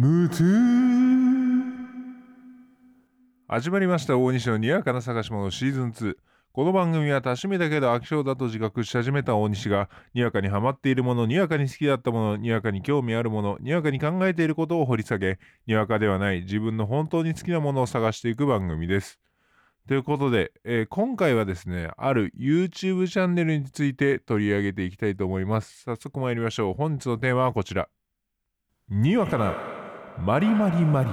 無痛始まりました大西のにわかな探し物シーズン2この番組は多趣味だけど飽き性だと自覚し始めた大西がにわかにハマっているものにわかに好きだったものにわかに興味あるものにわかに考えていることを掘り下げにわかではない自分の本当に好きなものを探していく番組ですということで、えー今回はですね、ある YouTube チャンネルについて取り上げていきたいと思います。早速参りましょう。本日のテーマはこちら。にわかなマリマリマリ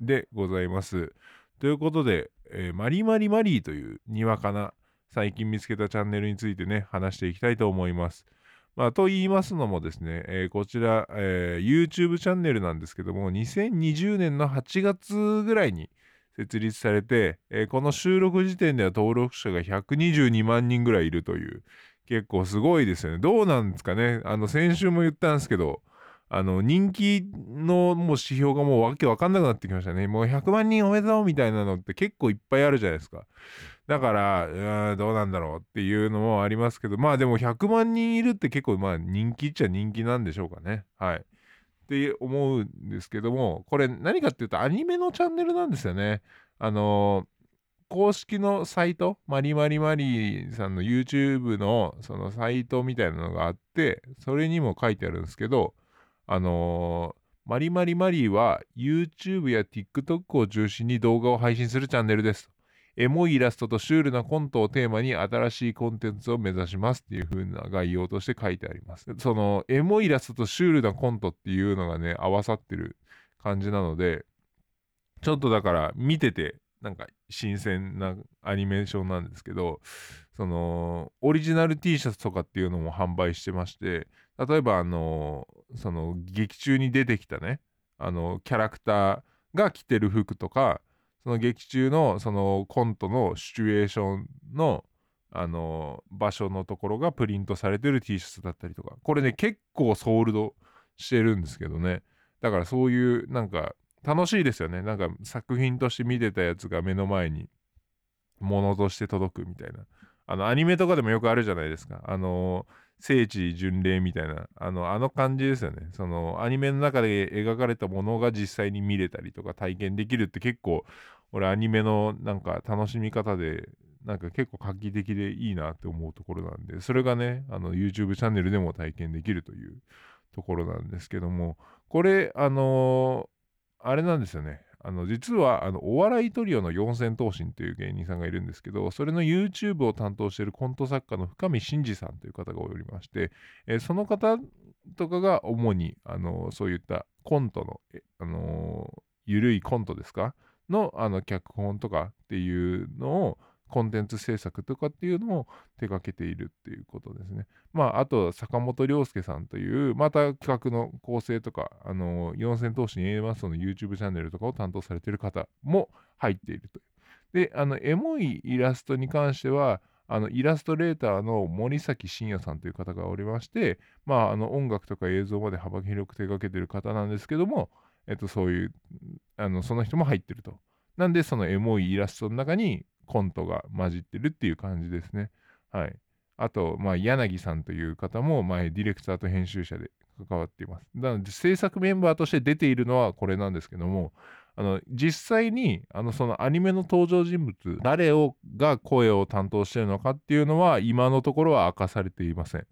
でございます。ということで、えーマリマリマリというにわかな最近見つけたチャンネルについてね、話していきたいと思います。まあ、と言いますのもですね、えーこちら、えー YouTube チャンネルなんですけども、2020年の8月ぐらいに設立されて、えーこの収録時点では登録者が122万人ぐらいいるという、結構すごいですよね。どうなんですかね。あの、先週も言ったんですけど、あの、人気のもう指標がもうわけわかんなくなってきましたね。もう100万人おめでとうみたいなのって結構いっぱいあるじゃないですか。だから、どうなんだろうっていうのもありますけど、まあでも100万人いるって結構まあ人気っちゃ人気なんでしょうかね。はい。って思うんですけども、これ何かっていうとアニメのチャンネルなんですよね。あの公式のサイト、マリマリマリさんの YouTube のそのサイトみたいなのがあって、それにも書いてあるんですけど、あのマリマリマリーは YouTube や TikTok を中心に動画を配信するチャンネルです。エモいイラストとシュールなコントをテーマに新しいコンテンツを目指しますっていう風な概要として書いてあります。そのエモいイラストとシュールなコントっていうのがね、合わさってる感じなので、ちょっとだから見ててなんか新鮮なアニメーションなんですけど、そのオリジナル T シャツとかっていうのも販売してまして、例えばあの、その劇中に出てきたね、あのキャラクターが着てる服とか、その劇中のそのコントのシチュエーションのあの場所のところがプリントされてる T シャツだったりとか、これね結構ソールドしてるんですけどね。だからそういうなんか楽しいですよね。なんか作品として見てたやつが目の前に物として届くみたいな。あのアニメとかでもよくあるじゃないですか。あの聖地巡礼みたいなあのあの感じですよね。そのアニメの中で描かれたものが実際に見れたりとか体験できるって結構俺アニメのなんか楽しみ方でなんか結構画期的でいいなって思うところなんでそれがねあの YouTube チャンネルでも体験できるというところなんですけどもこれあのあれなんですよね。あの実はあのお笑いトリオの四千頭身という芸人さんがいるんですけどそれの YouTube を担当しているコント作家の深見真嗣さんという方がおりまして、えーその方とかが主にあのそういったコントの、えあのゆるいコントですか？のあの脚本とかっていうのをコンテンツ制作とかっていうのを手掛けているっていうことですね。まあ、あと、坂本涼介さんという、また企画の構成とか、あの、四千頭身 A マストの YouTube チャンネルとかを担当されている方も入っていると。で、あの、エモいイラストに関しては、あの、イラストレーターの森崎真也さんという方がおりまして、まあ、あの、音楽とか映像まで幅広く手掛けている方なんですけども、えっと、そういう、あの、その人も入ってると。なんで、そのエモいイラストの中にコントが混じってるっていう感じですね。はい。あと、まあ、柳さんという方も前、ディレクターと編集者で関わっています。なので、制作メンバーとして出ているのはこれなんですけども、あの、実際に、あの、そのアニメの登場人物、誰を、が声を担当しているのかっていうのは、今のところは明かされていません。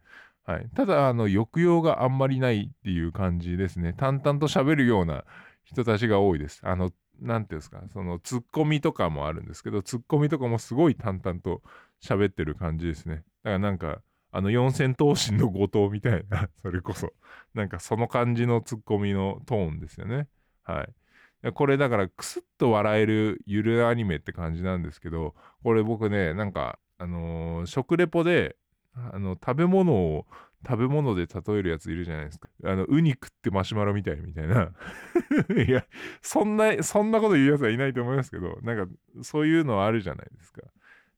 はい。ただ、あの、抑揚があんまりないっていう感じですね。淡々と喋るような人たちが多いです。あの、なんていうんですか、そのツッコミとかもあるんですけど、ツッコミとかもすごい淡々と喋ってる感じですね。だからなんか、あの四千頭身の後藤みたいな、それこそ、なんかその感じのツッコミのトーンですよね。はい。これだからクスッと笑えるゆるアニメって感じなんですけど、これ僕ね、なんか、あのー食レポで、あの、食べ物を食べ物で例えるやついるじゃないですか。あの、ウニ食ってマシュマロみたいみたいな。いや、そんな、そんなこと言うやつはいないと思いますけど、なんか、そういうのはあるじゃないですか。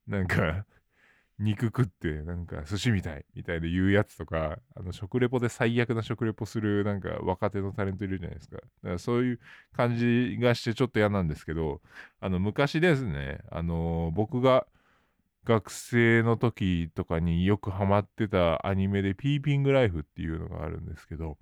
なんか、肉食って、なんか、寿司みたい、みたいで言うやつとか、あの、食レポで最悪な食レポする、なんか、若手のタレントいるじゃないですか。だからそういう感じがしてちょっと嫌なんですけど、あの、昔ですね、あの、僕が、学生の時とかによくハマってたアニメでピーピングライフっていうのがあるんですけど、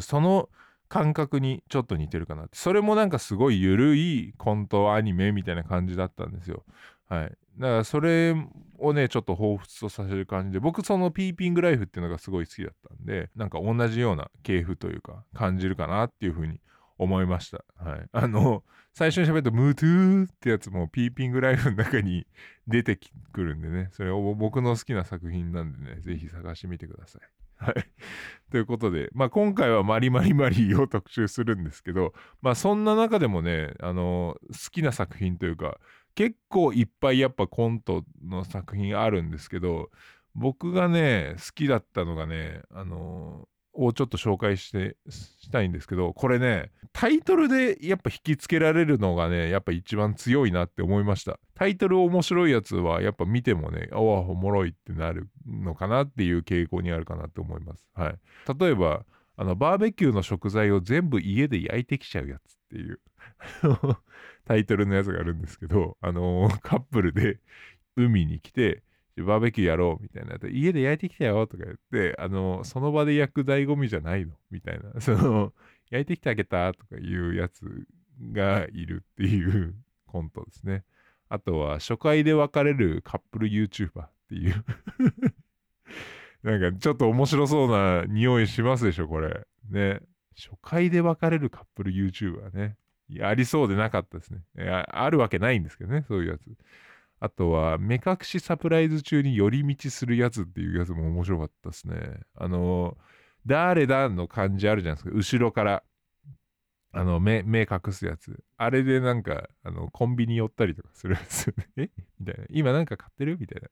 その感覚にちょっと似てるかなってそれもなんかすごい緩いコントアニメみたいな感じだったんですよはいだからそれをねちょっと彷彿とさせる感じで僕そのピーピングライフっていうのがすごい好きだったんでなんか同じような系譜というか感じるかなっていうふうに思いました。はい。あの、最初に喋ったムートゥーってやつもピーピングライフの中に出てくるんでね、それを僕の好きな作品なんでね、ぜひ探してみてください。はい。ということで、まあ今回はマリマリマリーを特集するんですけど、まあそんな中でもね、あの、好きな作品というか、結構いっぱいやっぱコントの作品あるんですけど、僕がね、好きだったのがね、あのをちょっと紹介してしたいんですけどこれねタイトルでやっぱ引きつけられるのがねやっぱ一番強いなって思いました。タイトル面白いやつはやっぱ見てもねああおもろいってなるのかなっていう傾向にあるかなって思います。はい。例えばあのバーベキューの食材を全部家で焼いてきちゃうやつっていう タイトルのやつがあるんですけどあのー、カップルで海に来てバーベキューやろうみたいな。家で焼いてきたよとか言って、あの、その場で焼く醍醐味じゃないのみたいな。その、焼いてきてあげたとかいうやつがいるっていう コントですね。あとは、初回で別れるカップル YouTuber っていう なんかちょっと面白そうな匂いしますでしょ、これ。ね。初回で別れるカップル YouTuber ね。ありそうでなかったですね。あるわけないんですけどね、そういうやつ。あとは、目隠しサプライズ中に寄り道するやつっていうやつも面白かったですね。あの、誰だの感じあるじゃないですか。後ろから、あの、目、目隠すやつ。あれでなんか、あの、コンビニ寄ったりとかするんですよね。え？みたいな。今なんか買ってる？みたい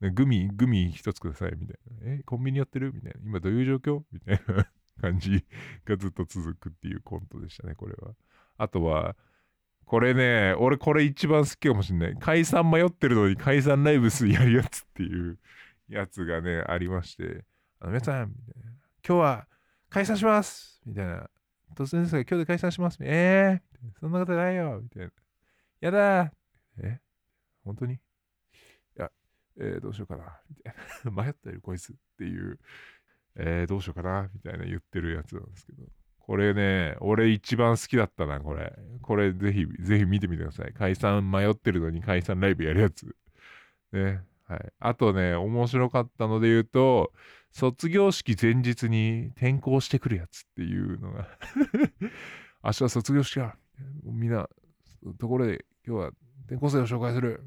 な。グミ、グミ一つください。みたいな。え？コンビニ寄ってる？みたいな。今どういう状況？みたいな感じがずっと続くっていうコントでしたね、これは。あとは、これね、俺これ一番好きかもしんない。解散迷ってるのに解散ライブ数やるやつっていうやつがね、ありまして、あの皆さん、みたいな。今日は解散します！みたいな。突然ですが、今日で解散します！えー、そんなことないよ！みたいな。やだえ？本当に？いや、えー、どうしようかな。みたいな。迷ったよ、こいつっていう、えー、どうしようかな。みたいな言ってるやつなんですけど。これね、俺一番好きだったな、これ。これぜひ、ぜひ見てみてください。解散迷ってるのに解散ライブやるやつ。ね。はい。あとね、面白かったので言うと、卒業式前日に転校してくるやつっていうのが 明日卒業式や。みんな、ところで今日は転校生を紹介する。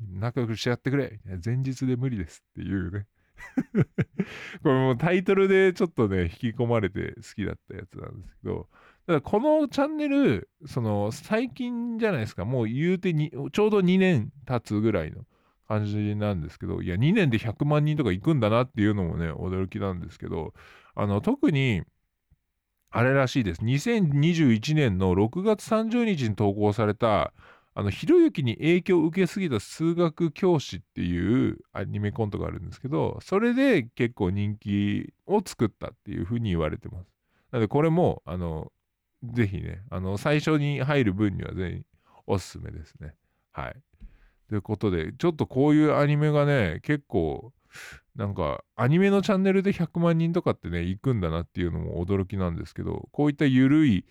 仲良くしてやってくれ。前日で無理ですっていうね。これもうタイトルでちょっとね、引き込まれて好きだったやつなんですけど、ただこのチャンネル、その最近じゃないですか、もう言うてにちょうど2年経つぐらいの感じなんですけど、いや、2年で100万人とか行くんだなっていうのもね、驚きなんですけど、あの、特に、あれらしいです。2021年の6月30日に投稿された、あの、ひろゆきに影響を受けすぎた数学教師っていうアニメコントがあるんですけど、それで結構人気を作ったっていうふうに言われてます。なので、これも、あの、ぜひね、あの、最初に入る分には全員おすすめですね。はい。ということで、ちょっとこういうアニメがね、結構、なんか、アニメのチャンネルで100万人とかってね、行くんだなっていうのも驚きなんですけど、こういった緩い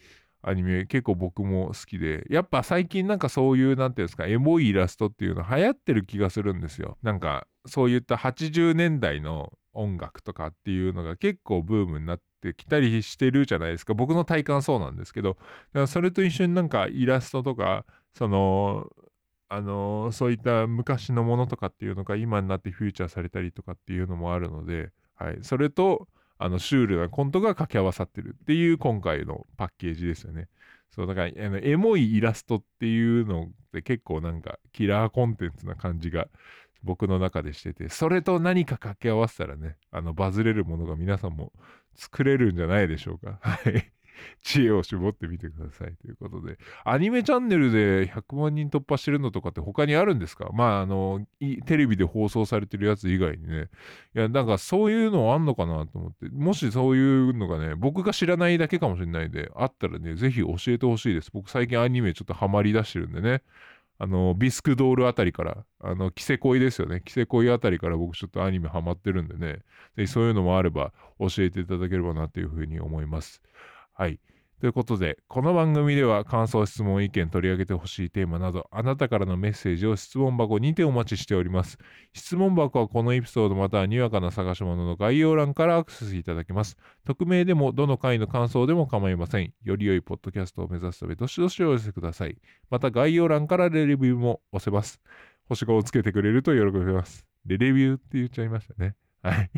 アニメ結構僕も好きで、やっぱ最近なんかそういう、なんていうんですか、エモいイラストっていうの流行ってる気がするんですよ。なんか、そういった80年代の音楽とかっていうのが結構ブームになってきたりしてるじゃないですか。僕の体感そうなんですけど、だからそれと一緒になんかイラストとか、その、あのそういった昔のものとかっていうのが今になってフューチャーされたりとかっていうのもあるので、はい、それとあのシュールなコントが掛け合わさってるっていう今回のパッケージですよね。そうだからあのエモいイラストっていうのって結構なんかキラーコンテンツな感じが僕の中でしててそれと何か掛け合わせたらねあのバズれるものが皆さんも作れるんじゃないでしょうか。はい。知恵を絞ってみてくださいということで、アニメチャンネルで100万人突破してるのとかって他にあるんですか？まあ、あの、テレビで放送されてるやつ以外にね。いや、なんかそういうのあんのかなと思って、もしそういうのがね、僕が知らないだけかもしれないんで、あったらね、ぜひ教えてほしいです。僕最近アニメちょっとハマりだしてるんでね。あの、ビスクドールあたりから、あの、キセコイですよね。キセコイあたりから僕ちょっとアニメハマってるんでね、ぜひそういうのもあれば教えていただければなというふうに思います。はい。ということで、この番組では感想、質問、意見取り上げてほしいテーマなど、あなたからのメッセージを質問箱にてお待ちしております。質問箱はこのエピソードまたはにわかな探し物の概要欄からアクセスいただけます。匿名でもどの回の感想でも構いません。より良いポッドキャストを目指すため、どしどしお寄せください。また概要欄からレビューも押せます。星5をつけてくれると喜びます。レレビューって言っちゃいましたね。はい。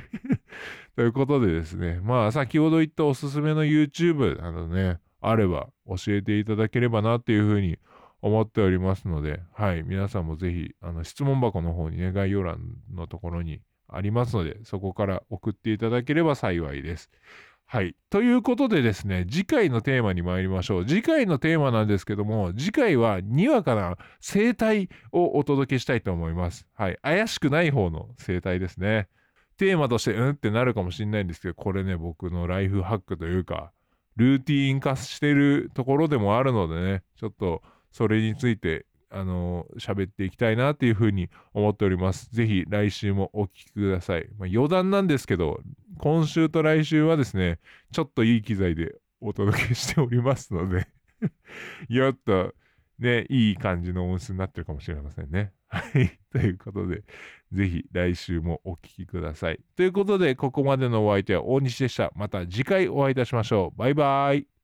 ということでですね、まあ先ほど言ったおすすめの YouTube などね、あれば教えていただければなっていうふうに思っておりますので、はい、皆さんもぜひ、あの、質問箱の方にね、概要欄のところにありますので、そこから送っていただければ幸いです。はい。ということでですね、次回のテーマに参りましょう。次回のテーマなんですけども、次回はにわかな生態をお届けしたいと思います。はい。怪しくない方の生態ですね。テーマとしてうん？ってなるかもしれないんですけど、これね、僕のライフハックというか、ルーティーン化してるところでもあるのでね、ちょっとそれについて、あの喋っていきたいなっていうふうに思っております。ぜひ来週もお聞きください。まあ、余談なんですけど、今週と来週はですね、ちょっといい機材でお届けしておりますので やっとね、いい感じの音質になってるかもしれませんね。はい。ということで、ぜひ来週もお聴きください。ということで、ここまでのお相手は大西でした。また次回お会いいたしましょう。バイバイ。